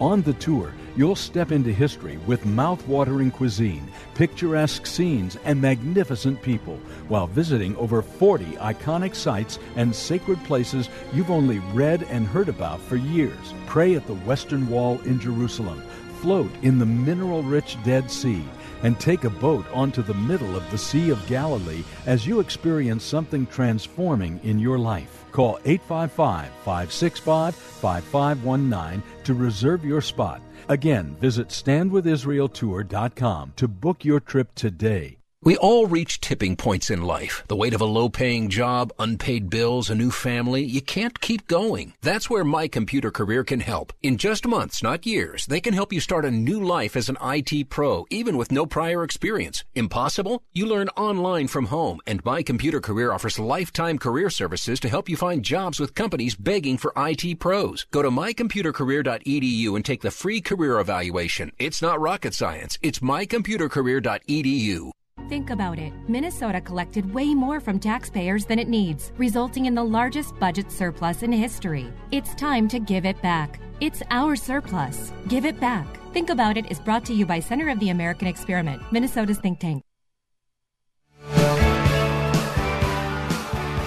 On the tour, you'll step into history with mouth-watering cuisine, picturesque scenes, and magnificent people, while visiting over 40 iconic sites and sacred places you've only read and heard about for years. Pray at the Western Wall in Jerusalem, float in the mineral-rich Dead Sea, and take a boat onto the middle of the Sea of Galilee as you experience something transforming in your life. Call 855 565 5519 to reserve your spot. Again, visit standwithisraeltour.com to book your trip today. We all reach tipping points in life. The weight of a low paying job, unpaid bills, a new family. You can't keep going. That's where My Computer Career can help. In just months, not years, they can help you start a new life as an IT pro, even with no prior experience. Impossible? You learn online from home, and My Computer Career offers lifetime career services to help you find jobs with companies begging for IT pros. Go to mycomputercareer.edu and take the free career evaluation. It's not rocket science. It's mycomputercareer.edu. Think about it. Minnesota collected way more from taxpayers than it needs, resulting in the largest budget surplus in history. It's time to give it back. It's our surplus. Give it back. Think About It is brought to you by Center of the American Experiment, Minnesota's think tank.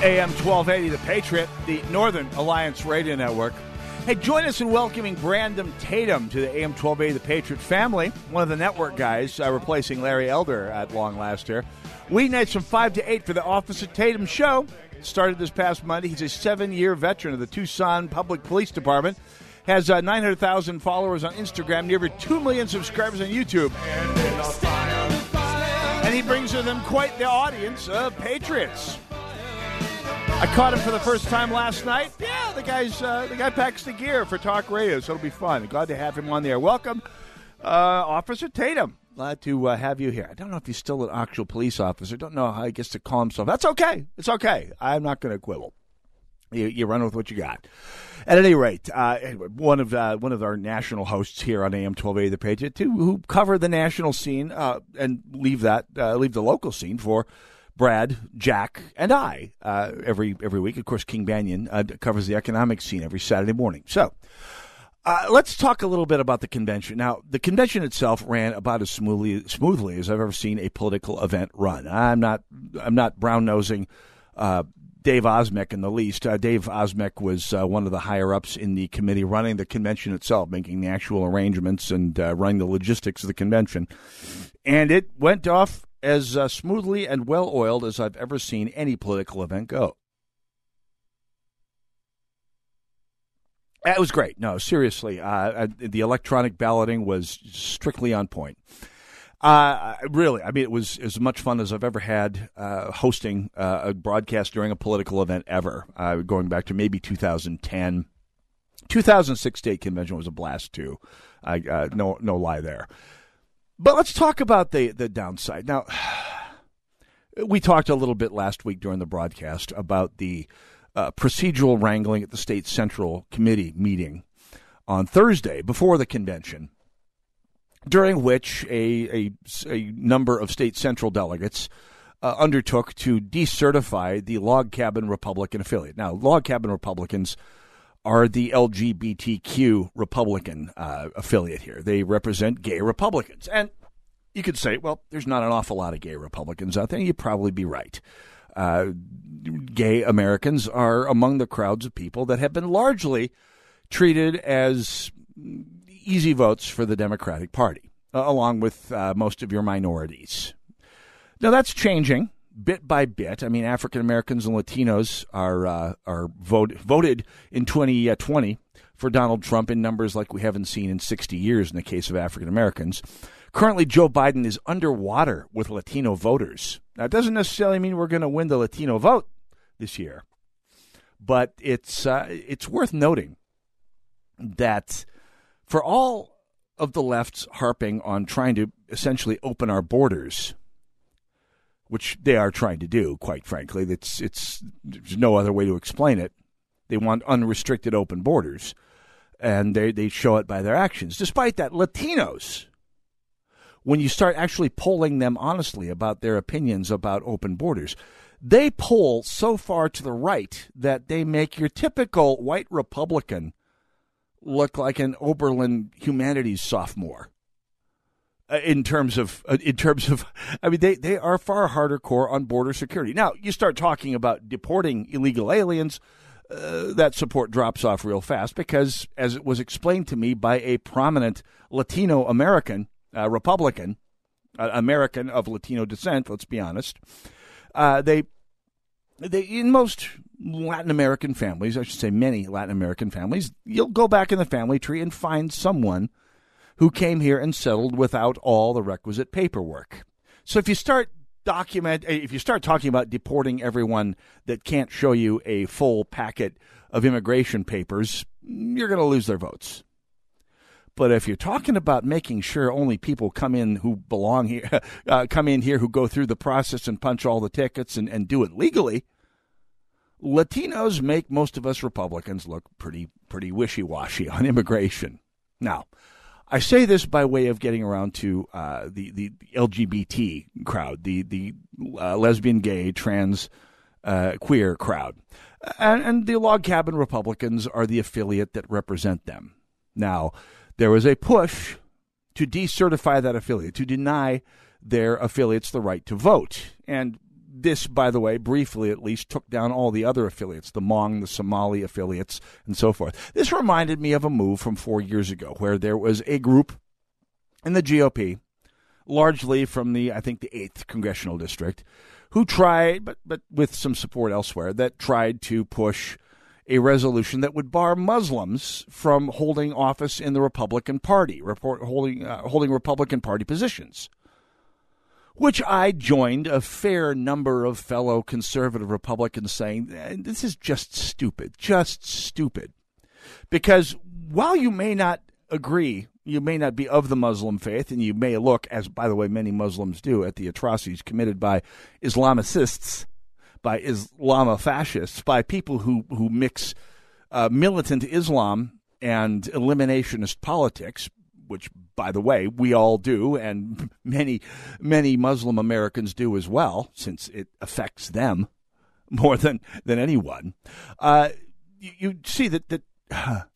AM 1280, The Patriot, the Northern Alliance Radio Network. Hey, join us in welcoming Brandon Tatum to the AM 12A The Patriot family, one of the network guys uh, replacing Larry Elder at long last here. Weeknights from 5 to 8 for the Officer Tatum Show. Started this past Monday. He's a seven year veteran of the Tucson Public Police Department. Has uh, 900,000 followers on Instagram, nearly 2 million subscribers on YouTube. And he brings with him quite the audience of Patriots. I caught him for the first time last night. Yeah, the guy's uh, the guy packs the gear for talk radio, so it'll be fun. Glad to have him on there. Welcome, uh, Officer Tatum. Glad to uh, have you here. I don't know if he's still an actual police officer. Don't know how he gets to call himself. That's okay. It's okay. I'm not going to quibble. You, you, run with what you got. At any rate, uh, one of uh, one of our national hosts here on AM 1280 The Patriot, too, who cover the national scene uh, and leave that uh, leave the local scene for Brad, Jack, and I uh, every every week. Of course, King Banaian uh, covers the economic scene every Saturday morning. So. Uh, let's talk a little bit about the convention. Now, the convention itself ran about as smoothly smoothly as I've ever seen a political event run. I'm not I'm not brown nosing uh, Dave Osmek in the least. Uh, Dave Osmek was uh, one of the higher ups in the committee running the convention itself, making the actual arrangements and running the logistics of the convention, and it went off as uh, smoothly and well oiled as I've ever seen any political event go. That was great. No, seriously, uh, uh, the electronic balloting was strictly on point. Uh, really, I mean, it was as much fun as I've ever had uh, hosting uh, a broadcast during a political event ever. Uh, going back to maybe 2010, 2006 state convention was a blast too. I no no lie there. But let's talk about the the downside now. We talked a little bit last week during the broadcast about the uh, procedural wrangling at the state central committee meeting on Thursday before the convention, during which a, a, a number of state central delegates uh, undertook to decertify the log cabin Republican affiliate. Now, log cabin Republicans are the LGBTQ Republican uh, affiliate here. They represent gay Republicans. And you could say, well, there's not an awful lot of gay Republicans out there. You'd probably be right uh, gay Americans are among the crowds of people that have been largely treated as easy votes for the Democratic Party, along with uh, most of your minorities. Now that's changing bit by bit. I mean, African Americans and Latinos are uh, are vote, voted in 2020 for Donald Trump in numbers like we haven't seen in 60 years in the case of African Americans. Currently, Joe Biden is underwater with Latino voters. Now, it doesn't necessarily mean we're going to win the Latino vote this year, but it's uh, it's worth noting that for all of the left's harping on trying to essentially open our borders, which they are trying to do, quite frankly, it's it's there's no other way to explain it. They want unrestricted open borders, and they they show it by their actions. Despite that, Latinos when you start actually polling them honestly about their opinions about open borders, they pull so far to the right that they make your typical white Republican look like an Oberlin humanities sophomore. Uh, in terms of, uh, in terms of, I mean, they, they are far harder core on border security. Now, you start talking about deporting illegal aliens, uh, that support drops off real fast because, as it was explained to me by a prominent Latino American uh, Republican, uh, American of Latino descent. Let's be honest. Uh, they, they in most Latin American families, I should say many Latin American families, you'll go back in the family tree and find someone who came here and settled without all the requisite paperwork. So if you start document if you start talking about deporting everyone that can't show you a full packet of immigration papers, you're going to lose their votes. But if you're talking about making sure only people come in who belong here, uh, come in here who go through the process and punch all the tickets and, and do it legally, Latinos make most of us Republicans look pretty pretty wishy washy on immigration. Now, I say this by way of getting around to uh, the the LGBT crowd, the the uh, lesbian, gay, trans, uh, queer crowd, and, and the log cabin Republicans are the affiliate that represent them. Now, there was a push to decertify that affiliate, to deny their affiliates the right to vote. And this, by the way, briefly at least, took down all the other affiliates, the Hmong, the Somali affiliates, and so forth. This reminded me of a move from four years ago where there was a group in the GOP, largely from the, I think, the 8th congressional district, who tried, but, but with some support elsewhere, that tried to push a resolution that would bar Muslims from holding office in the Republican Party, report, holding, uh, holding Republican Party positions. Which I joined a fair number of fellow conservative Republicans saying, eh, this is just stupid, just stupid. Because while you may not agree, you may not be of the Muslim faith, and you may look, as by the way, many Muslims do, at the atrocities committed by Islamicists by Islamopashists, fascists, by people who, who mix uh, militant Islam and eliminationist politics, which, by the way, we all do, and many, many Muslim Americans do as well, since it affects them more than, than anyone, uh, you, you see that, that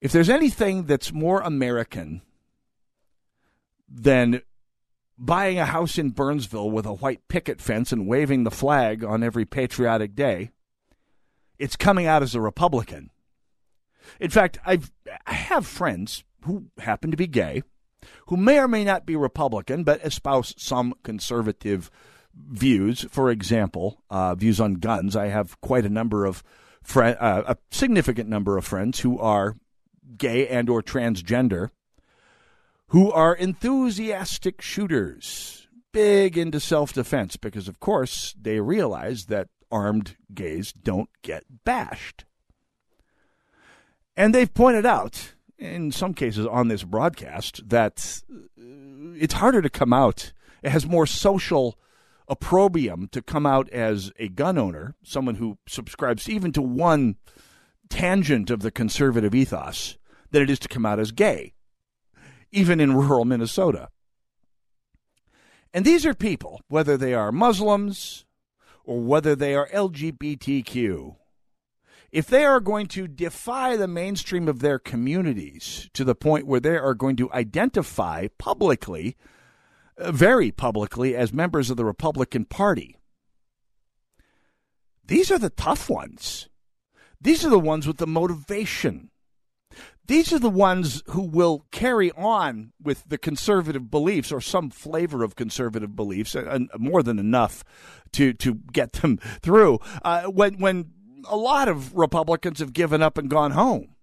if there's anything that's more American than buying a house in Burnsville with a white picket fence and waving the flag on every patriotic day, it's coming out as a Republican. In fact, I've, I have friends who happen to be gay, who may or may not be Republican, but espouse some conservative views. For example, uh, views on guns. I have quite a number of friend, uh, a significant number of friends who are gay and or transgender, who are enthusiastic shooters, big into self-defense, because of course they realize that armed gays don't get bashed. And they've pointed out, in some cases on this broadcast, that it's harder to come out. It has more social opprobrium to come out as a gun owner, someone who subscribes even to one tangent of the conservative ethos, than it is to come out as gay, even in rural Minnesota. And these are people, whether they are Muslims or whether they are LGBTQ, if they are going to defy the mainstream of their communities to the point where they are going to identify publicly, uh, very publicly, as members of the Republican Party, these are the tough ones. These are the ones with the motivation. These are the ones who will carry on with the conservative beliefs or some flavor of conservative beliefs, and more than enough to to get them through. Uh, when when a lot of Republicans have given up and gone home.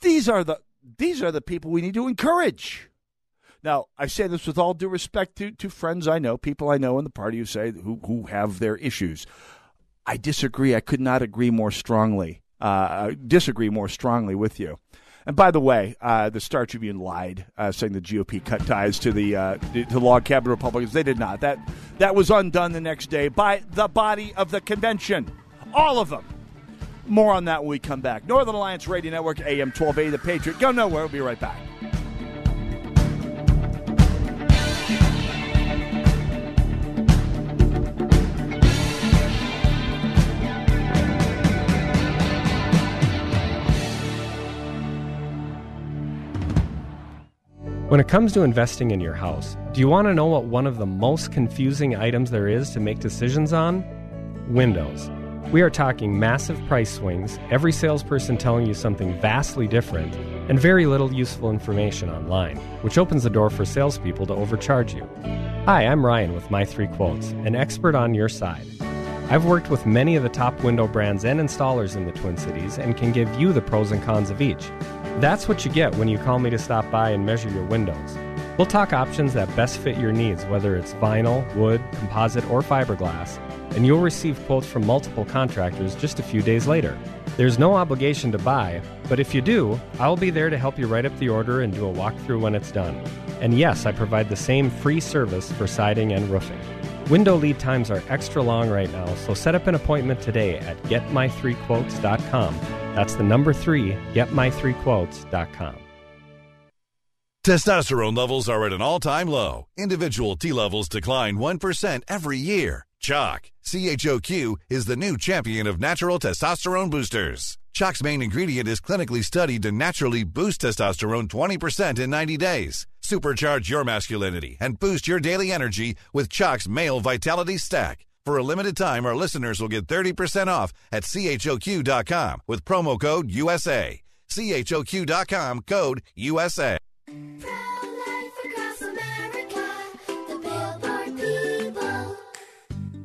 These are the these are the people we need to encourage. Now, I say this with all due respect to, to friends I know, people I know in the party who say who who have their issues. I disagree. I could not agree more strongly. Uh, disagree more strongly with you. And by the way, uh, the Star Tribune lied, uh, saying the GOP cut ties to the uh, to log cabin Republicans. They did not. That that was undone the next day by the body of the convention, all of them. More on that when we come back. Northern Alliance Radio Network, AM 1280, The Patriot. Go nowhere. We'll be right back. When it comes to investing in your house, do you want to know what one of the most confusing items there is to make decisions on? Windows. We are talking massive price swings, every salesperson telling you something vastly different, and very little useful information online, which opens the door for salespeople to overcharge you. Hi, I'm Ryan with My Three Quotes, an expert on your side. I've worked with many of the top window brands and installers in the Twin Cities and can give you the pros and cons of each. That's what you get when you call me to stop by and measure your windows. We'll talk options that best fit your needs, whether it's vinyl, wood, composite, or fiberglass, and you'll receive quotes from multiple contractors just a few days later. There's no obligation to buy, but if you do, I'll be there to help you write up the order and do a walkthrough when it's done. And yes, I provide the same free service for siding and roofing. Window lead times are extra long right now, so set up an appointment today at getmy3quotes.com. That's the number three, getmy3quotes.com. Testosterone levels are at an all time low. Individual T levels decline 1% every year. Choq, CHOQ, is the new champion of natural testosterone boosters. Choq's main ingredient is clinically studied to naturally boost testosterone 20% in 90 days. Supercharge your masculinity and boost your daily energy with Choq's Male Vitality Stack. For a limited time, our listeners will get 30% off at CHOQ.com with promo code USA. CHOQ.com code USA.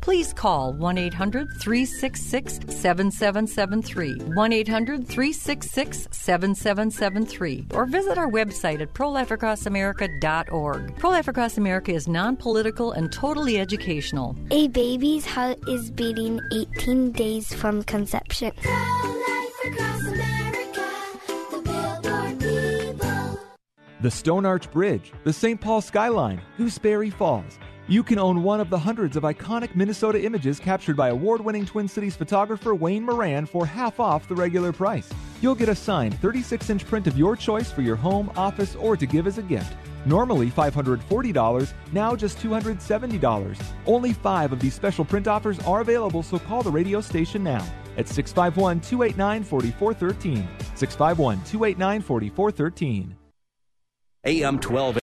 please call 1 800 366 7773. 1 800 366 7773. Or visit our website at prolifeacrossamerica.org. Pro Life Across America is non political and totally educational. A baby's heart is beating 18 days from conception. Prolifacrossamerica, the Billboard Negro. The Stone Arch Bridge, the St. Paul Skyline, Gooseberry Falls. You can own one of the hundreds of iconic Minnesota images captured by award winning Twin Cities photographer Wayne Moran for half off the regular price. You'll get a signed 36 inch print of your choice for your home, office, or to give as a gift. Normally $540, now just $270. Only five of these special print offers are available, so call the radio station now at 651 289 4413. 651 289 4413. AM 12.